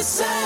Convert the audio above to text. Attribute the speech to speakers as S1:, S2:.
S1: the same.